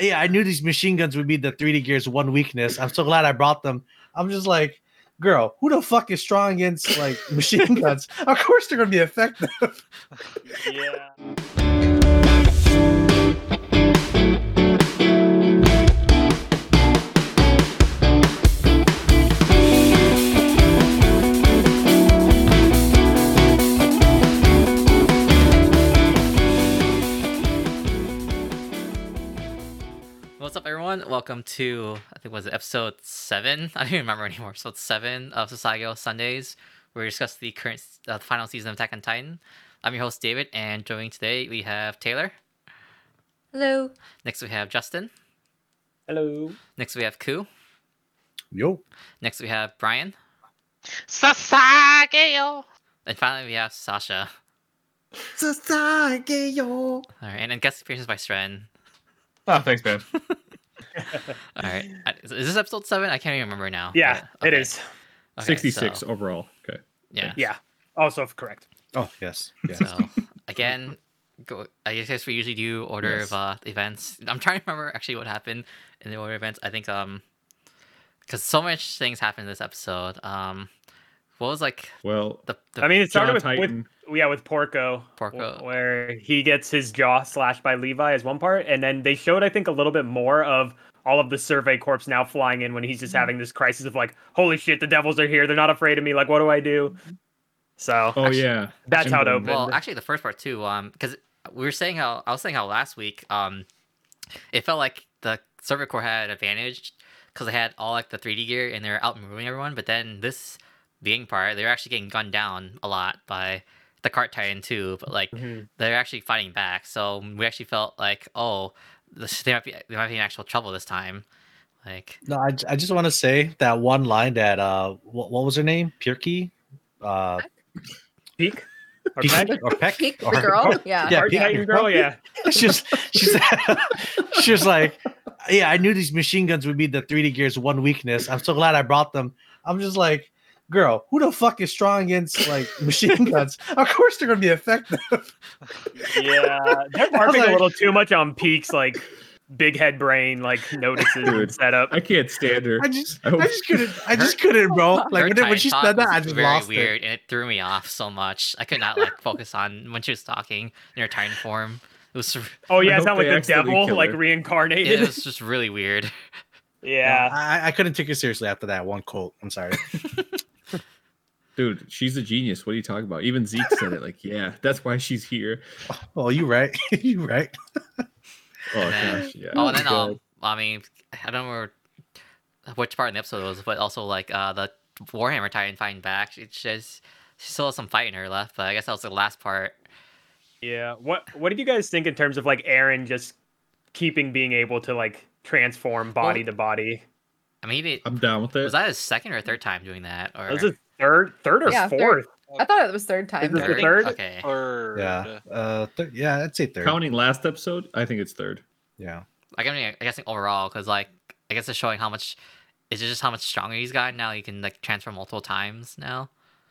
yeah, I knew these machine guns would be the 3D Gear's one weakness. I'm so glad I brought them. I'm just like, girl, who the fuck is strong against like machine guns? of course they're gonna be effective. yeah. Everyone? Welcome to I think was it episode seven. I don't even remember anymore. Episode seven of Sasago Sundays, where we discuss the current uh, the final season of Attack on Titan. I'm your host David, and joining today we have Taylor. Hello. Next we have Justin. Hello. Next we have Ku. Yo, Next we have Brian, Sasageo. and finally we have Sasha. Sasage. All right, and then guest appearances by Stren. Oh, thanks, man. All right, is this episode seven? I can't even remember now. Yeah, but- okay. is. Okay, 66 so- overall. Okay. yeah. Yeah. Also correct. Oh yes, yes. So again, go. I guess we usually do order Yes. of uh, events. I'm trying to remember actually what happened in the order of events. I think um, because so much things happened in this episode. Um, what was like Well, the, the I mean, it started with, with yeah with Porco, Porco. where he gets his jaw slashed by Levi as one part, and then they showed I think a little bit more of all of the Survey Corps now flying in when he's just having this crisis of like, holy shit, the devils are here, they're not afraid of me, like what do I do? So oh Actually- yeah. that's how it opened. well, actually the first part too. Um, because we were saying how I was saying how last week um, it felt like the survey corps had an advantage because they had all like the 3D gear and they're out and moving everyone. But then this being part, they're actually getting gunned down a lot by the Cart Titan too. But like Mhm. they're actually fighting back. So we actually felt like, oh, this, they might be they might be in actual trouble this time. Like, No, I, I just want to say that one line that uh, what, what was her name? Pirky, uh, Peak or Peek- Peck? or Peck, Peek the or- girl. Yeah. Yeah, Heart Peek- Titan girl, yeah. she's she's she's like, yeah, I knew these machine guns would be the 3D Gear's one weakness. I'm so glad I brought them. I'm just like, girl, who the fuck is strong against like machine guns? of course they're gonna be effective. Yeah, they're harping like- a little too much on Pieck's like big head brain like notices and Dude, setup. I can't stand her. I just, I I, just couldn't, I just couldn't, bro. Like when, when she said that, I just very lost weird it. and it threw me off so much. I could not like focus on when she was talking in her Titan form. It was Oh yeah, I it sounded like the accidentally devil, like her. reincarnated. it was just really weird. yeah. I, I couldn't take it seriously after that one quote. I'm sorry. Dude, she's a genius. What are you talking about? Even Zeke said it. Like, yeah, that's why she's here. oh, you right. you right. Oh And then- gosh, yeah. Oh, and then um, I mean, I don't remember which part in the episode it was, but also like uh the Warhammer Titan fighting back. It's just she still has some fight in her left, but I guess that was the last part. Yeah. What What did you guys think in terms of like Eren just keeping being able to like transform body Well, to body? I mean, he, I'm down with it. was that his second or third time doing that? Or Was it third, third or Yeah, third. fourth? I thought it was third time. Is this the third? third? Okay. Third. Yeah. Uh, th- yeah, I'd say third. Counting last episode, I think it's third. Yeah. Like I mean, I guess overall, because like I guess it's showing how much. Is it just how much stronger he's gotten now? He can like transfer multiple times now.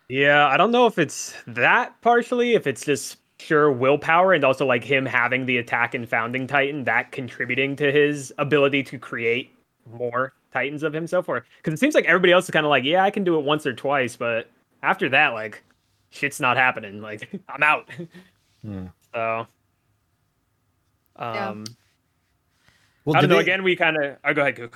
Yeah, I don't know if it's that partially, if it's just pure willpower and also like him having the attack and founding titan that contributing to his ability to create more titans of himself or because it seems like everybody else is kind of like yeah i can do it once or twice but after that like shit's not happening like i'm out Hmm. so Yeah. um Well, i don't know they, again we kind of oh go ahead Gook.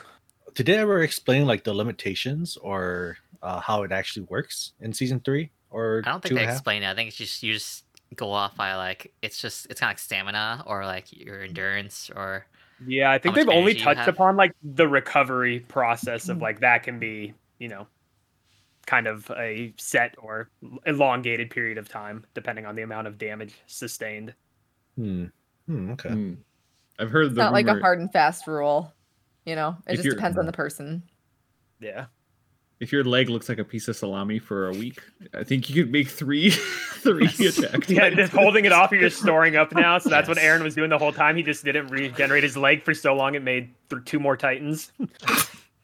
did they ever explain like the limitations or uh, how it actually works in season three or I don't think they and a half? explain it. I think it's just you just go off by like it's just it's kind of like stamina or like your endurance or Yeah, I think they've only touched upon like the recovery process of like that can be, you know, kind of a set or elongated period of time depending on the amount of damage sustained. Hmm. Hmm, okay. Hmm. I've heard It's the not like a hard and fast rule. You know, it If just you're- depends on the person. Yeah. If your leg looks like a piece of salami for a week, I think you could make three, three attacks. Yeah, just holding it off, you're just storing up now. So that's what Eren was doing the whole time. He just didn't regenerate his leg for so long it made th- two more Titans.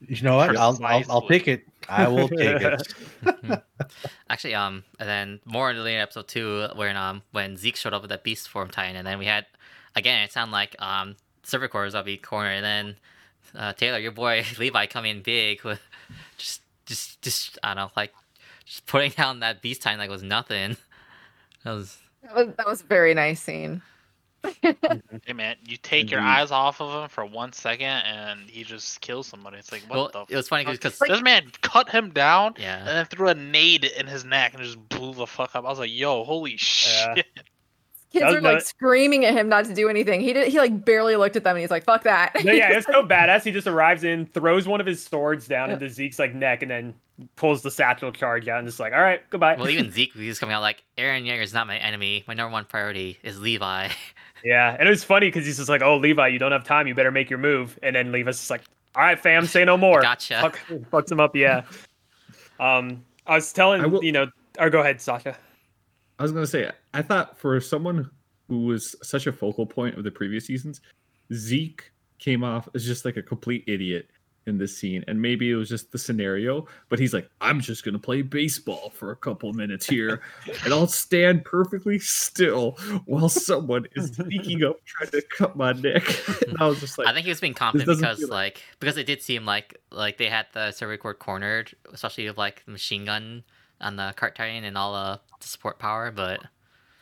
You know what? I'll, I'll I'll Precisely. take it. I will take it. Actually, um, and then more in the later episode two, when um when Zeke showed up with that beast form titan, and then we had again, it sounded like um Survey Corps that'll be corner, and then uh, Taylor, your boy Levi, coming big with just just just I don't know, like just putting down that beast time like was nothing. That was That was, that was a very nice scene. Hey man, you take your eyes off of him for one second and he just kills somebody. It's like what well. the It was funny fuck? because this man cut him down yeah. and then threw a nade in his neck and just blew the fuck up. I was like, yo, holy shit. Kids was are like not- screaming at him not to do anything. He did. He like barely looked at them, and he's like, "Fuck that." No, yeah, it's so badass. He just arrives in, throws one of his swords down Yeah. into Zeke's like neck, and then pulls the satchel charge out and just like, all right, goodbye. well even Zeke he's coming out like Eren Yeager is not my enemy. My number one priority is Levi. Yeah, and it was funny because he's just like, "Oh, Levi, you don't have time. You better make your move." And then Levi's just like, "All right, fam, say no more." Gotcha. Fuck, fucks him up. Yeah. Um, I was telling I will- you know, or go ahead, Sasha. I was gonna say, I thought for someone who was such a focal point of the previous seasons, Zeke came off as just like a complete idiot in this scene, and maybe it was just the scenario. But he's like, "I'm just gonna play baseball for a couple minutes here, and I'll stand perfectly still while someone is sneaking up trying to cut my neck." and I was just like, I think he was being confident because feel like because it did seem like like they had the Survey Corps cornered, especially with like the machine gun on the cart titan and all uh, the support power, but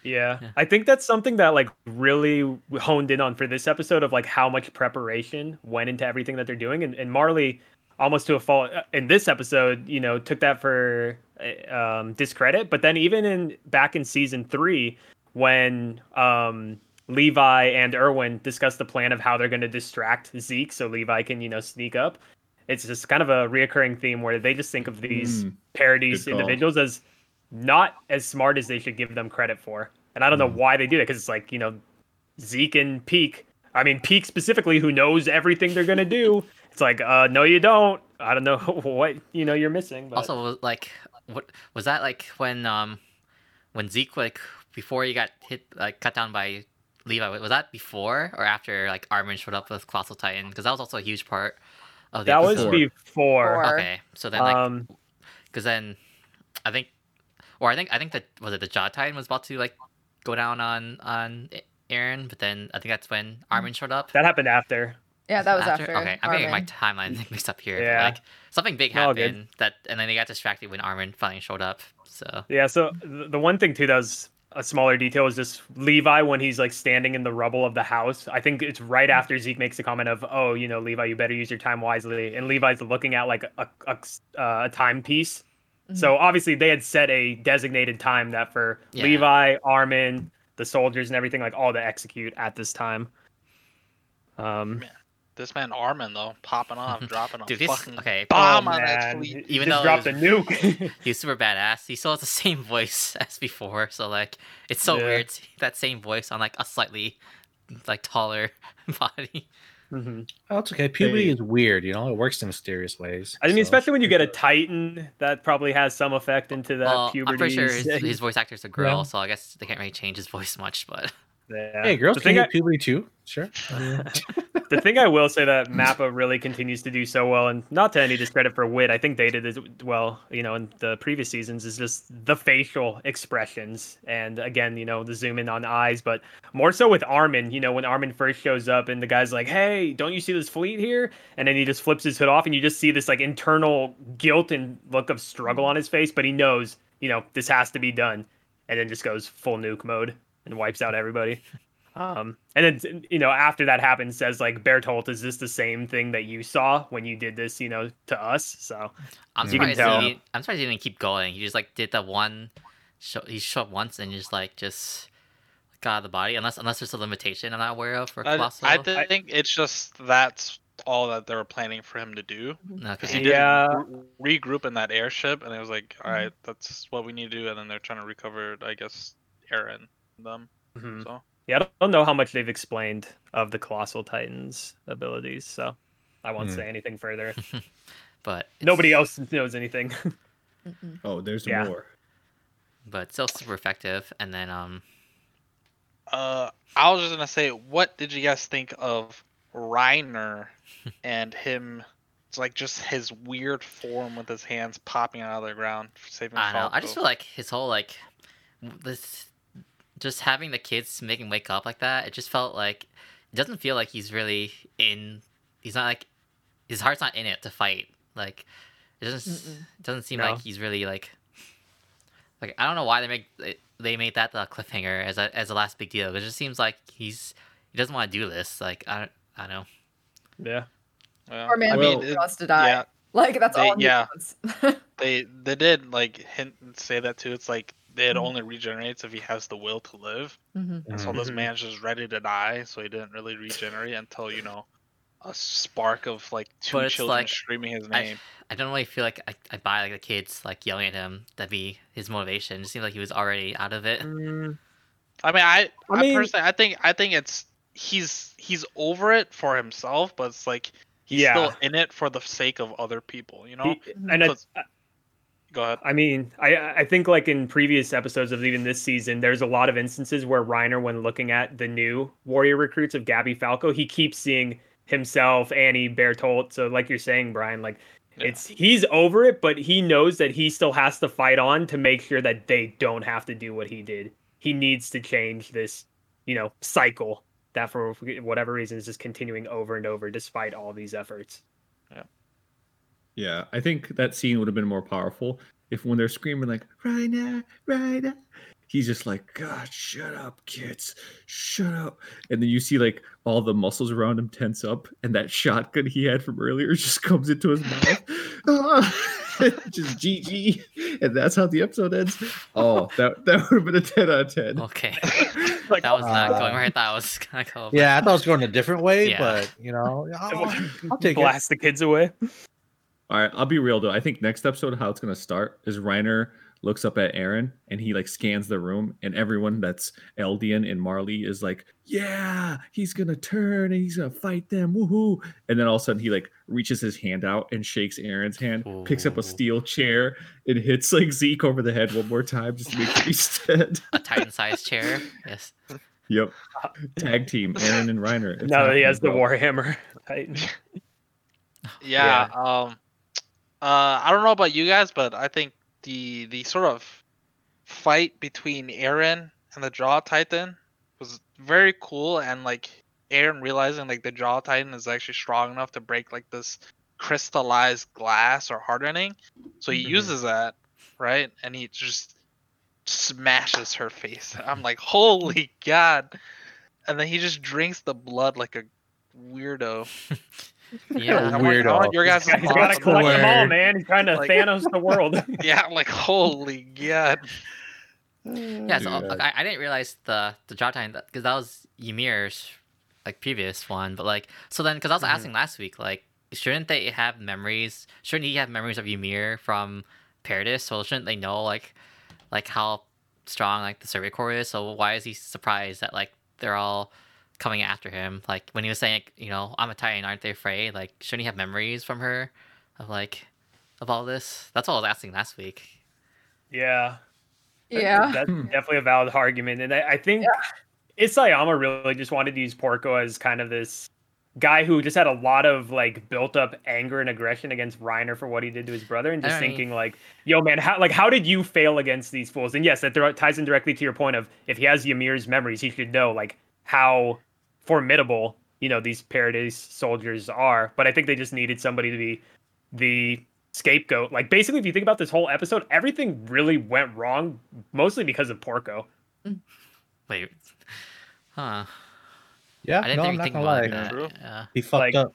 Yeah. Yeah. I think that's something that like really honed in on for this episode of like how much preparation went into everything that they're doing, and, and Marley almost to a fault uh, in this episode, you know, took that for uh, um, discredit. But then even in back in season three, when um, Levi and Erwin discuss the plan of how they're going to distract Zeke, so Levi can you know sneak up. It's just kind of a reoccurring theme where they just think of these "Hmm, parodies Good individuals as not as smart as they should give them credit for. And I don't know Mm. why they do that because it's like, you know, Zeke and Pieck. I mean, Pieck specifically, who knows everything they're going to do. It's like, uh, no, you don't. I don't know what, you know, you're missing. But... also like what was that like when um when Zeke like before he got hit like cut down by Levi was that before or after like Armin showed up with Colossal Titan because that was also a huge part of the that was. Before. before. Before. okay so then like Um, because then I think, or I think I think that was it the Jaw Titan was about to like go down on on Eren, but then I think that's when Armin showed up. that happened after. Yeah, that was after. Okay, I'm getting my Armin. timeline mixed up here. Yeah. like something big happened that, and then they got distracted when Armin finally showed up. So Yeah, so the one thing too that was a smaller detail is just Levi when he's like standing in the rubble of the house. I think it's right after Zeke makes the comment of, "Oh, you know, Levi, you better use your time wisely." And Levi's looking at like a a, uh, a timepiece. So obviously they had set a designated time that for Yeah. Levi, Armin, the soldiers, and everything like all to execute at this time. Um, This man Armin though, popping off, dropping a Dude, this- fucking okay. bomb oh, on that man, fleet. he Even just though it dropped was- a nuke. he's super badass. He still has the same voice as before. So like, it's so Yeah. weird to see that same voice on like a slightly like taller body. Mhm. Oh, it's okay. Puberty Hey. is weird, you know. It works in mysterious ways. I mean, so- especially when you get a Titan, that probably has some effect into that well, puberty. I'm pretty sure his, stage. his voice actor's a girl, Yeah. so I guess they can't really change his voice much. But Yeah. Hey, girls The can get puberty too. Sure. the thing I will say that Mappa really continues to do so well, and not to any discredit for Wit, I think they did as well, you know, in the previous seasons, is just the facial expressions. And again, you know, the zoom in on eyes, but more so with Armin, you know, when Armin first shows up and the guy's like, hey, don't you see this fleet here? And then he just flips his hood off, and you just see this like internal guilt and look of struggle on his face, but he knows, you know, this has to be done. And then just goes full nuke mode and wipes out everybody. Um, and then you know after that happens, says like Bertolt, is this the same thing that you saw when you did this, you know, to us? So I'm You can surprised. tell. He, didn't- I'm surprised he didn't keep going. He just like did the one. Show, he showed up once and just like just got out of the body. Unless unless there's a limitation I'm not aware of for I, Colossal. I think it's just that's all that they were planning for him to do. Because he okay. did Yeah. re- regroup in that airship, and it was like, all right, that's what we need to do. And then they're trying to recover, I guess, Eren and them. mhm. So yeah, I don't- don't know how much they've explained of the Colossal Titans' abilities, so I won't Hmm. say anything further. but it's- Nobody else knows anything. Oh, there's Yeah. more. but still super effective. And then um, Uh, I was just gonna say, what did you guys think of Reiner and him? It's like just his weird form with his hands popping out of the ground, saving. I don't know. I just feel like his whole like this, just having the kids make him wake up like that. It just felt like it doesn't feel like he's really in. He's not like his heart's not in it to fight. Like it doesn't Mm-mm. it doesn't seem No. like he's really like like I don't know why they make they- they made that the cliffhanger as a as the last big deal. It just seems like he's he doesn't want to do this. Like I don't I don't know. Yeah. Yeah. Poor man I Well- mean, it- wants to die. yeah, Like that's They- all he yeah. wants. they they did like hint and say that too. It's like it Mhm. only regenerates if he has the will to live. Mhm. And so this man's just ready to die, so he didn't really regenerate until you know a spark of like two But children like- screaming his I, name. I don't really feel like I, I buy like the kids like yelling at him that'd be his motivation. It seemed like he was already out of it. Mm, I mean, I, I I, mean- personally, I think, I think it's he's he's over it for himself, but it's like he's Yeah. still in it for the sake of other people. You know? he- and I, So it's- Go ahead. I mean, I I think like in previous episodes of even this season, there's a lot of instances where Reiner, when looking at the new warrior recruits of Gabi Falco, he keeps seeing himself, Annie, Bertolt. So like you're saying, Brian, like Yeah. it's he's over it, but he knows that he still has to fight on to make sure that they don't have to do what he did. He needs to change this, you know, cycle that for whatever reason is just continuing over and over despite all these efforts. Yeah, I think that scene would have been more powerful if when they're screaming like right now, right now, he's just like, God, shut up, kids, shut up. And then you see like all the muscles around him tense up, and that shotgun he had from earlier just comes into his mouth. Just GG. And that's how the episode ends. Oh, that that would have been a 10 out of 10. Okay. Like, that was not Uh, going where I thought it was gonna go. Yeah, I thought it was going a different way, Yeah. but you know, I'll, I'll take it. blast the kids away. All right, I'll be real though. I think next episode, how it's gonna start is Reiner looks up at Eren and he like scans the room, and everyone that's Eldian and Marley is like, "Yeah, he's gonna turn and he's gonna fight them, woohoo!" And then all of a sudden, he like reaches his hand out and shakes Eren's hand, picks up a steel chair, and hits like Zeke over the head one more time just to make sure he's dead. A Titan-sized chair. Yes. yep, tag team Eren and Reiner. It's Now that he has the. Warhammer Titan. Yeah. Um. Uh. I don't know about you guys, but I think the the sort of fight between Eren and the Jaw Titan was very cool, and like Eren realizing like the Jaw Titan is actually strong enough to break like this crystallized glass or hardening, so he Mhm. uses that right, and he just smashes her face. I'm like, holy god! And then he just drinks the blood like a weirdo. Yeah. I'm like, I Weirdo. your guys' He's got to collect them all, man. He's trying to Like- Thanos the world. Yeah, I'm like, holy god. Yeah, so like, I, I didn't realize the the draw time because that was Ymir's like previous one, but like so then because I was Mhm. asking last week like shouldn't they have memories? Shouldn't he have memories of Ymir from Paradis? So shouldn't they know like like how strong like the Survey Corps is? So why is he surprised that like they're all coming after him? Like when he was saying like, you know I'm a Titan, aren't they afraid? Like shouldn't he have memories from her of like of all this? That's what I was asking last week. yeah. Yeah. That's Hmm. definitely a valid argument. And I, I think Isayama really just wanted to use Porco as kind of this guy who just had a lot of like built up anger and aggression against Reiner for what he did to his brother and just I mean- thinking like, yo man, how like how did you fail against these fools? And yes, that dir- ties in directly to your point of if he has Ymir's memories, he should know like how formidable, you know, these Paradise soldiers are. But I think they just needed somebody to be the scapegoat. Like basically if you think about this whole episode, everything really went wrong mostly because of Porco. Wait, huh? Yeah, I didn't no, I'm think, not gonna about lie. that. Bro. Yeah. He fucked Like- up.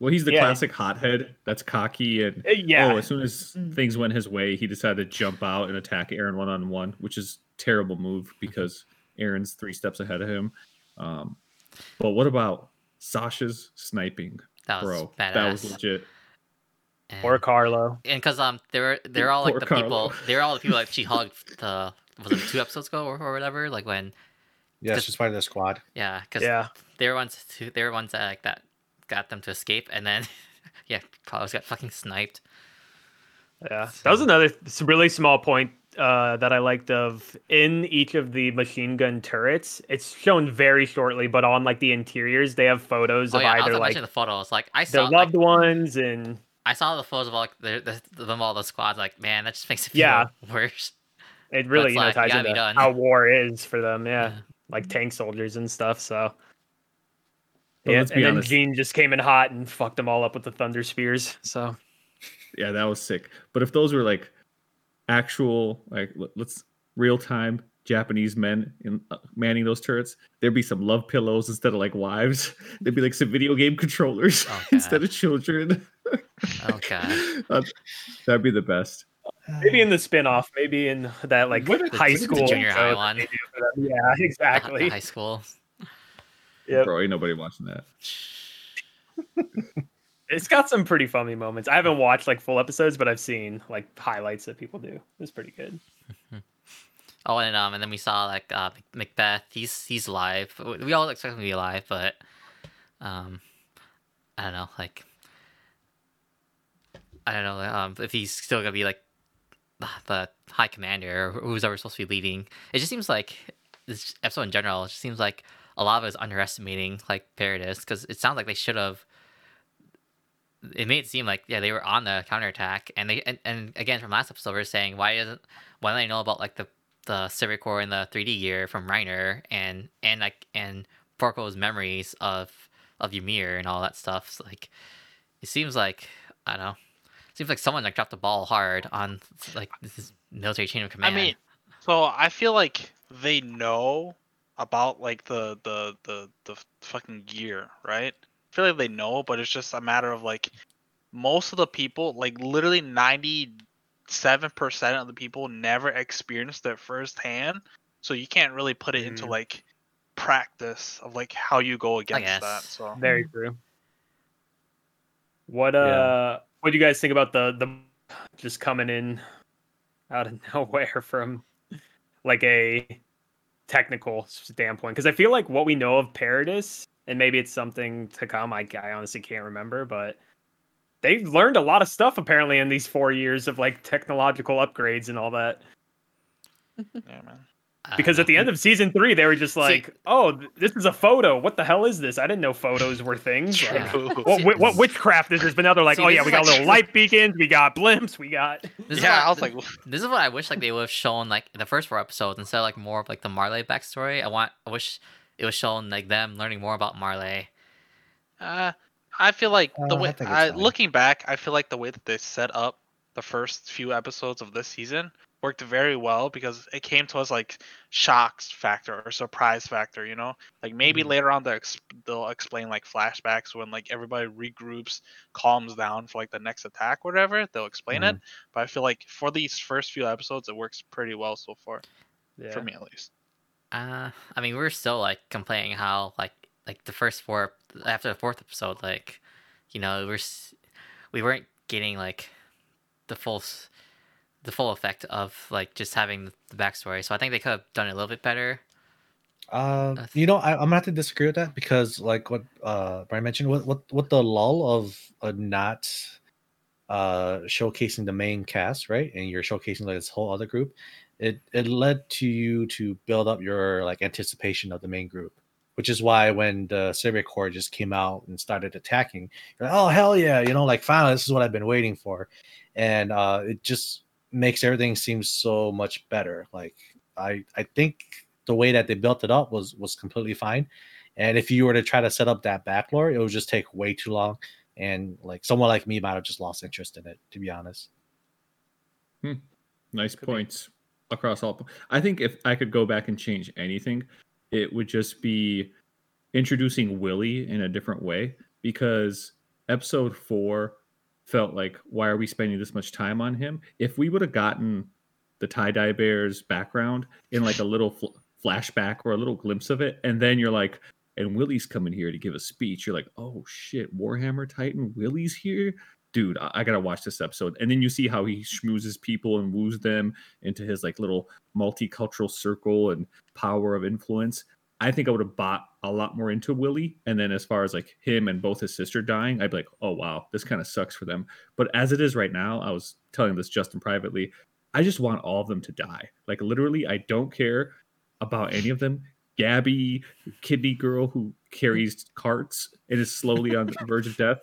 Well, he's the Yeah. classic hothead that's cocky and Uh, Yeah. Oh, as soon as Mm. things went his way, he decided to jump out and attack Eren one on one, which is terrible move because Eren's three steps ahead of him. Um, but what about Sasha's sniping, That was bro? badass. That was legit. And- or Carlo. and because um they were they're all like Poor the Carlo. people they're all the people like she hugged the was it two episodes ago or, or whatever like when Yeah, Just- she's part of the squad. yeah because Yeah. they were ones who they were ones that like that got them to escape and then yeah Carlos got fucking sniped Yeah. That was another really small point uh, that I liked of in each of the machine gun turrets. It's shown very shortly, but on like the interiors, they have photos oh of yeah either like, like mentioning the photos like I their saw like, loved ones and I saw the photos of like the, the them all the squads like man that just makes it feel Yeah. worse it really you know like, ties gotta into done. how war is for them. Yeah. Yeah. Like tank soldiers and stuff. So But yeah, let's and be then. Jean just came in hot and fucked them all up with the thunder spears. So yeah, that was sick. But if those were like actual, like let- let's real time Japanese men in uh, manning those turrets, there'd be some love pillows instead of like wives. There'd be like some video game controllers Oh, instead of children. Oh god. Uh, that'd be the best. maybe in the spin-off, maybe in that like What high the school junior high show one. they do. Yeah, The- the exactly. high school. Yep. Bro, ain't nobody watching that. It's got some pretty funny moments. I haven't watched like full episodes, but I've seen like highlights that people do. It's pretty good. Oh, and um, and then we saw like uh Magath. He's he's alive. We all expect him to be alive, but um, I don't know. Like, I don't know um if he's still gonna be like the, the high commander or who's ever supposed to be leading. It just seems like this episode in general. It just seems like a lot of us underestimating like Paradis because it sounds like they should have. It made it seem like yeah they were on the counterattack and they and, and again from last episode we are saying why isn't why don't they know about like the the Civic Core and the 3D gear from Reiner and and like and Porco's memories of of Ymir and all that stuff. So, like it seems like I don't know. Seems like someone like dropped the ball hard on like this military chain of command. I mean, so I feel like they know about like the the the the fucking gear, right? I feel like they know, but it's just a matter of like most of the people, like literally ninety seven percent of the people, never experienced it firsthand. So you can't really put it into Mm. like practice of like how you go against that. So Very true. What uh what do you guys think about the the just coming in out of nowhere from like a technical standpoint? Because I feel like what we know of Paradis, and maybe it's something to come. I, I honestly can't remember, but they've learned a lot of stuff apparently in these four years of like technological upgrades and all that. yeah, man. Because at the end of season three, they were just like, "Oh, this is a photo. What the hell is this? I didn't know photos were things." Like, True. what, what witchcraft is this? But now they're like, See, oh yeah, we got like- little light beacons, we got blimps, we got. This is yeah, what- I was like, This is what I wish like they would have shown like in the first four episodes instead of like more of like the Marley backstory. I want I wish it was shown like them learning more about Marley. Uh, I feel like the Uh, I way think it's I, looking back, I feel like the way that they set up the first few episodes of this season worked very well because it came to us like shocks factor or surprise factor. You know, like maybe Mhm. later on they'll, ex- they'll explain like flashbacks when like everybody regroups, calms down for like the next attack, whatever. They'll explain it. But I feel like for these first few episodes, it works pretty well so far Yeah. for me at least. Uh, I mean, we're still like complaining how like like the first four after the fourth episode, like you know, we're we weren't getting like the full the full effect of like just having the backstory. So I think they could have done it a little bit better. Uh, you know, I, I'm gonna have to disagree with that because, like what uh Brian mentioned, what what what the lull of uh, not uh showcasing the main cast, right? And you're showcasing like this whole other group. It it led to you to build up your like anticipation of the main group, which is why when the Survey Corps just came out and started attacking, you're like, oh hell yeah, you know, like finally this is what I've been waiting for, and uh it just makes everything seem so much better. Like I I think the way that they built it up was was completely fine. And if you were to try to set up that backlore, it would just take way too long. And like someone like me might have just lost interest in it, to be honest. Nice Could be. Across all. I think if I could go back and change anything, it would just be introducing Willy in a different way because episode four felt like why are we spending this much time on him? If we would have gotten the Tybur's background in like a little fl- flashback or a little glimpse of it, and then you're like, and Willy's coming here to give a speech. You're like, oh shit, Warhammer Titan, Willy's here dude, I, I gotta watch this episode. And then you see how he schmoozes people and woos them into his like little multicultural circle and power of influence. I think I would have bought a lot more into Willy. And then as far as like him and both his sister dying, I'd be like, oh wow, this kind of sucks for them. But as it is right now, I was telling this Justin privately, I just want all of them to die. Like literally, I don't care about any of them. Gabi, kidney girl who carries carts and is slowly on the verge of death.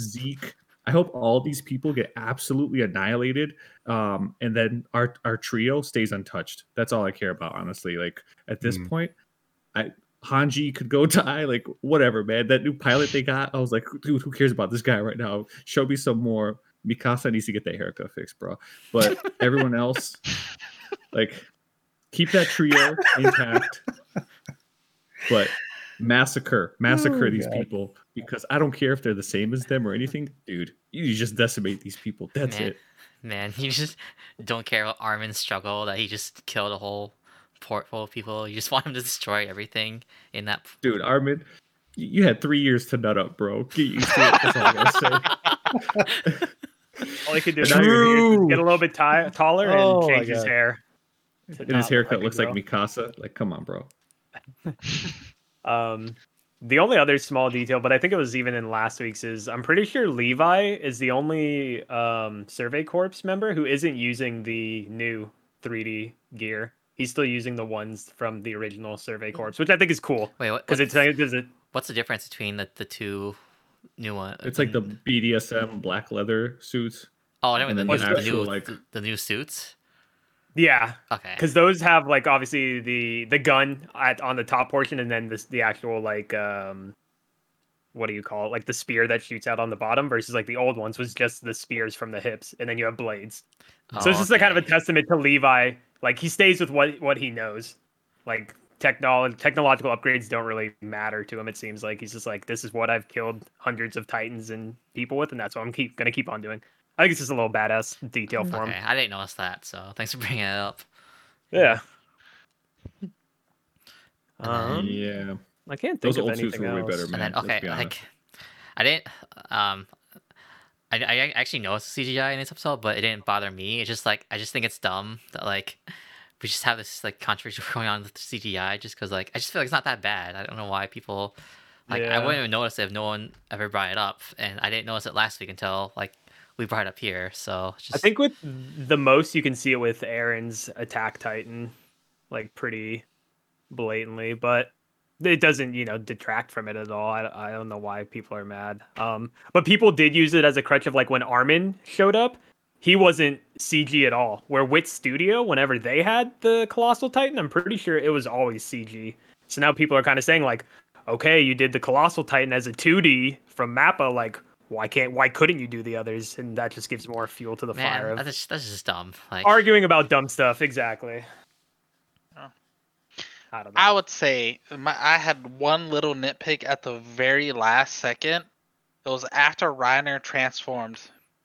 Zeke. I hope all these people get absolutely annihilated, um, and then our our trio stays untouched. That's all I care about, honestly. Like at this Mm. point, I Hanji could go die, like whatever, man. That new pilot they got, I was like, dude, who cares about this guy right now? Show me some more. Mikasa needs to get that haircut fixed, bro. But everyone else, like, keep that trio intact. But massacre, massacre Oh, these God. people because I don't care if they're the same as them or anything, dude. You just decimate these people. That's Man. it. Man, you just don't care about Armin's struggle that he just killed a whole port full of people. You just want him to destroy everything in that. Dude, Armin, you had three years to nut up, bro. Get used to it. That's all I gotta say. All he could do And is get a little bit ti- taller and Oh change his hair. And his haircut a looks like. Mikasa. Like, come on, bro. Um, the only other small detail, but I think it was even in last week's, is I'm pretty sure Levi is the only um, Survey Corps member who isn't using the new 3D gear. He's still using the ones from the original Survey Corps, which I think is cool Wait, what? because What's, it's because it. what's the difference between the, the two new ones? It's like the BDSM black leather suits. oh, I know and the, new, the the, new, like- the, the new suits. Yeah, Okay. because those have like obviously the the gun at on the top portion, and then this the actual like um, what do you call it? Like the spear that shoots out on the bottom, versus like the old ones was just the spears from the hips, and then you have blades. So it's Oh, just like kind of a testament to Levi. Like he stays with what what he knows. Like technology technological upgrades don't really matter to him. It seems like he's just like this is what I've killed hundreds of titans and people with, and that's what I'm keep gonna keep on doing. I think it's just a little badass detail for him. I didn't notice that, so thanks for bringing it up. Yeah. Um, yeah. I can't think Those of old suits anything were way else. better, And man. then let's okay, be like I didn't um I, I actually noticed CGI in this episode, but it didn't bother me. It's just like I just think it's dumb that like we just have this like controversy going on with the CGI just because like I just feel like it's not that bad. I don't know why people like I wouldn't even notice it if no one ever brought it up, and I didn't notice it last week until like we brought up here. So just, I think with the most you can see it with Eren's attack titan, like pretty blatantly, but it doesn't, you know, detract from it at all. I, I don't know why people are mad. Um, but people did use it as a crutch of like when Armin showed up, he wasn't CG at all. Where Wit Studio, whenever they had the Colossal Titan, I'm pretty sure it was always CG. So now people are kind of saying like, okay, you did the Colossal Titan as a 2D from Mappa, like. Why can't? Why couldn't you do the others? And that just gives more fuel to the fire man, of that's just, that's just dumb. Like arguing about dumb stuff. Exactly. Oh. I don't know. I would say my, I had one little nitpick at the very last second. It was after Reiner transformed,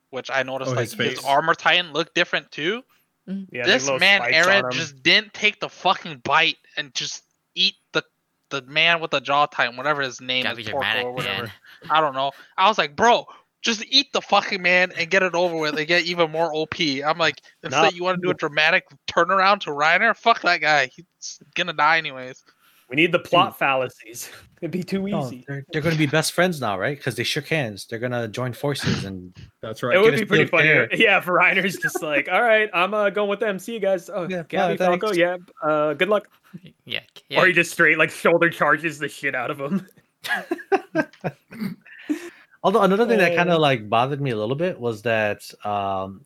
which I noticed Oh, like his his, armor titan looked different too. Mm-hmm. yeah, this man spikes Eren just didn't take the fucking bite and just eat the the man with the jaw titan, whatever his name gotta is, Porco dramatic, or whatever. man. I don't know. I was like, bro, just eat the fucking man and get it over with and get even more OP. I'm like, instead No. you want to do a dramatic turnaround to Reiner? Fuck that guy. He's gonna die anyways. We need the plot fallacies. It'd be too No, easy. they're, they're going to be best friends now, right? Because they shook hands. They're going to join forces, and That's right. it would be pretty funny. there. Yeah, for Reiner's just like, all right, I'm uh, going with them. See you guys. Oh, Yeah, Gabi bye, Falco. Yeah, uh, good luck. yeah, yeah. Or he just straight like shoulder charges the shit out of him. Although another thing that kind of like bothered me a little bit was that um,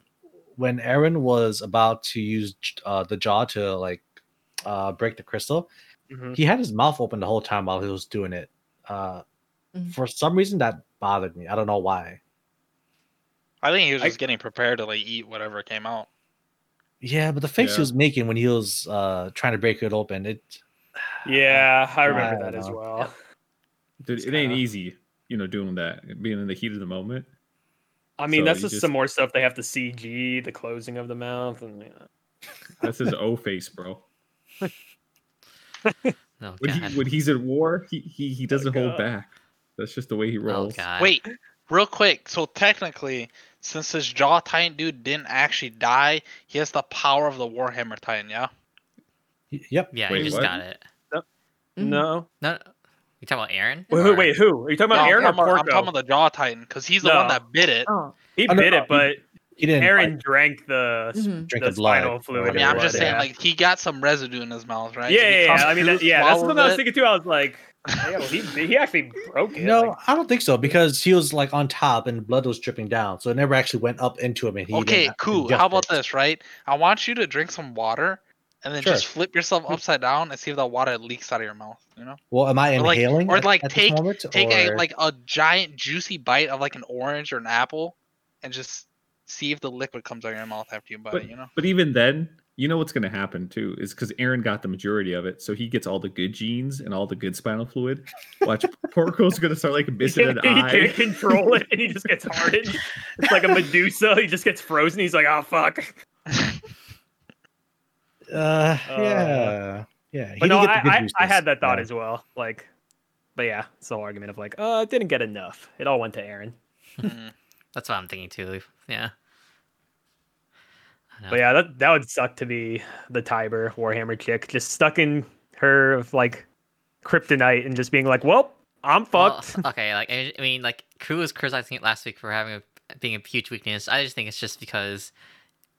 when Eren was about to use uh, the jaw to like uh, break the crystal, Mhm. he had his mouth open the whole time while he was doing it. Uh, Mhm. For some reason, that bothered me. I don't know why. I think he was I- just getting prepared to like eat whatever came out. Yeah, but the face Yeah. he was making when he was uh, trying to break it open, it Yeah, I remember I that as know. well. Dude, it ain't kinda- easy, you know, doing that, being in the heat of the moment. I mean, So that's just, just- some more stuff they have to CG, the closing of the mouth, and yeah. That's his O face, bro. Oh, When, he, when he's at war, he he, he doesn't hold back. That's just the way he oh rolls. god. Wait, real quick. So technically, since this jaw titan dude didn't actually die, he has the power of the Warhammer Titan. Yeah. yep. Yeah, Wait, you just what? got it. Mhm. No. No, you talking about Eren? Wait, wait, wait, who? Are you talking No, about I'm, Eren or talking about, I'm talking about the jaw titan because he's the one that bit it. Oh. He bit no, it, but He didn't. Eren drank the Mhm. Drink the the blood. spinal fluid. I mean, I'm just saying, yeah. like he got some residue in his mouth, right? yeah, So yeah, yeah. I mean, that, yeah, that's swallows what I was thinking too. I was like, yeah, well, he he actually broke it. No, like- I don't think so because he was like on top and blood was dripping down, so it never actually went up into him. And he Okay, cool. How about it. this, right? I want you to drink some water and then Sure. just flip yourself hmm. upside down and see if the water leaks out of your mouth. You know, Well, am I Or, like- inhaling? or, at- like, at take- moment, take a like a giant juicy bite of like an orange or an apple, and just see if the liquid comes out of your mouth after you bite. But it, you know. but even then, you know what's going to happen too is because Eren got the majority of it, so he gets all the good genes and all the good spinal fluid. Watch, Porco's going to start like He missing can't, an he eye. can't control it, and he just gets hardened. It's like a Medusa. He just gets frozen. He's like, "Oh fuck." Uh, yeah, yeah. he But no, I, I, I had that thought yeah. as well. Like, but yeah, it's the whole argument of like, uh, it didn't get enough. It all went to Eren. Mm. That's what I'm thinking too. Yeah. But yeah, that that would suck to be the Tybur Warhammer chick, just stuck in her of like kryptonite and just being like, "Well, I'm Well, fucked." okay, like I I mean, like Crew was criticizing it last week for having a being a huge weakness. I just think it's just because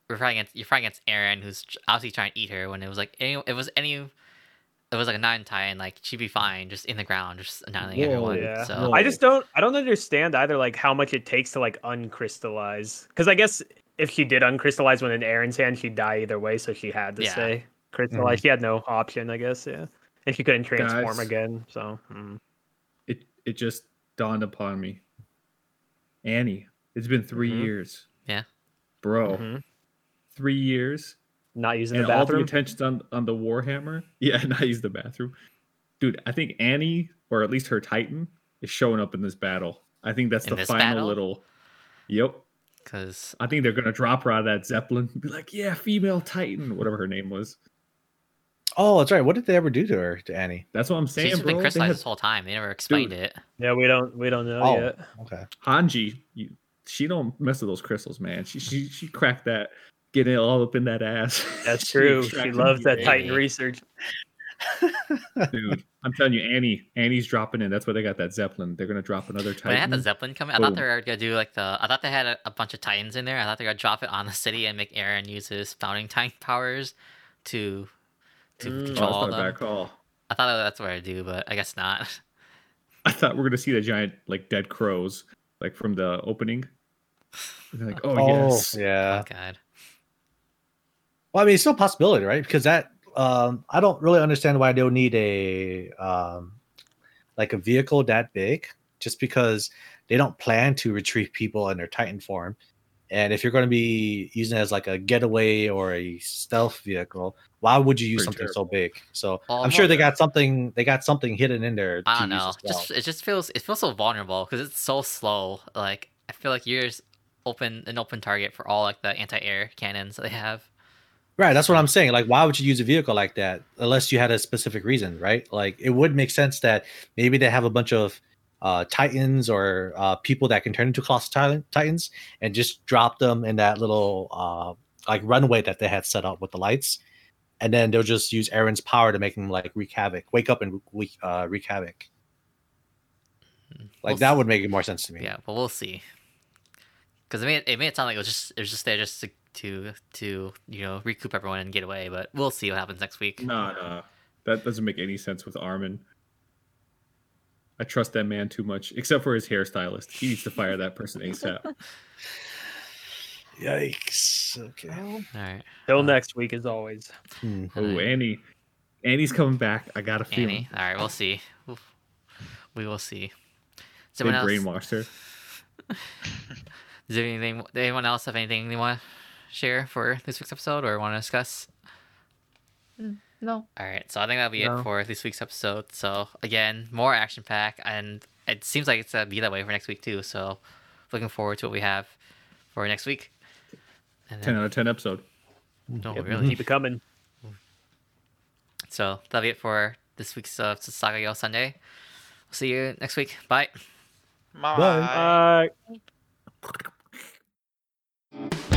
we're fighting against you're fighting against Eren, who's obviously trying to eat her. When it was like any, it was any, it was like a nine tie, and like she'd be fine, just in the ground, just annihilating Whoa, everyone. yeah. So I just don't I don't understand either like how much it takes to like uncrystallize. Because I guess if she did uncrystallize when in Eren's hand, she'd die either way, so she had to Yeah. stay crystallize. She had no option, I guess, yeah. And she couldn't transform Guys. again. So mm. It it just dawned upon me. Annie, it's been 3 Mhm. years. Yeah. bro, Mhm. Three years, not using and the all the attention's on on the Warhammer. Yeah, not use the bathroom, dude. I think Annie, or at least her Titan, is showing up in this battle. I think that's In the final battle? little. Yep. because I think they're gonna drop her out of that Zeppelin. and Be like, yeah, female Titan, whatever her name was. Oh, that's right. What did they ever do to her, to Annie? That's what I'm saying, she's bro. been They crystallized had this whole time. They never explained Dude. it. yeah, we don't we don't know Oh, yet. okay. Hanji, you, she don't mess with those crystals, man. She she she cracked that, get it all up in that ass. That's true. She extracted loves that the- Titan research. dude. I'm telling you, Annie, Annie's dropping in. That's why they got that Zeppelin. They're gonna drop another When they had the Zeppelin coming, I thought they were gonna do like the. I thought they had a, a bunch of Titans in there. I thought they were gonna drop it on the city and make Eren use his founding Titan powers to to Mm. Oh, control that's all not a them. bad call. I thought that's what I do, but I guess not. I thought we are gonna see the giant like dead crows, like from the opening. And they're like, oh, yes, yeah. Oh God. Well, I mean, it's still a possibility, right? Because that um, I don't really understand why they'll need a um, like a vehicle that big, just because they don't plan to retrieve people in their Titan form. And if you're going to be using it as like a getaway or a stealth vehicle, why would you use Pretty something so big? So I'm sure they got something. They got something hidden in there. I don't know. well. Just it just feels it feels so vulnerable because it's so slow. Like I feel like you're open an open target for all like the anti-air cannons they have. Right, that's what I'm saying. Like, why would you use a vehicle like that unless you had a specific reason, right? Like, it would make sense that maybe they have a bunch of uh, titans or uh, people that can turn into colossal titans and just drop them in that little uh, like runway that they had set up with the lights, and then they'll just use Eren's power to make them like wreak havoc, wake up and wreak, uh, wreak havoc. Like We'll that would make it more sense to me. Yeah, but we'll see. Because it made it made it sound like it was just it was just there just to to, to you know recoup everyone and get away. But we'll see what happens next week. No, no, that doesn't make any sense with Armin. I trust that man too much, except for his hairstylist. He needs to fire that person ASAP. Yikes. Okay. All right, Till Uh, next week, as always. Hmm. Oh, Annie, Annie's coming back. I got a feeling Annie. All right, we'll see. We'll- see. Does they anyone else? brainwashed her. Does anything? Anyone else have anything they want to share for this week's episode or want to discuss? No. All right, so I think that'll be No. it for this week's episode. So again, more action pack, and it seems like it's gonna be that way for next week too. So looking forward to what we have for next week. And Ten out of ten episode. no, Yep, really. Keep it coming. So that'll be it for this week's uh, Saga Yo Sunday. We'll see you next week. Bye. Bye. Bye.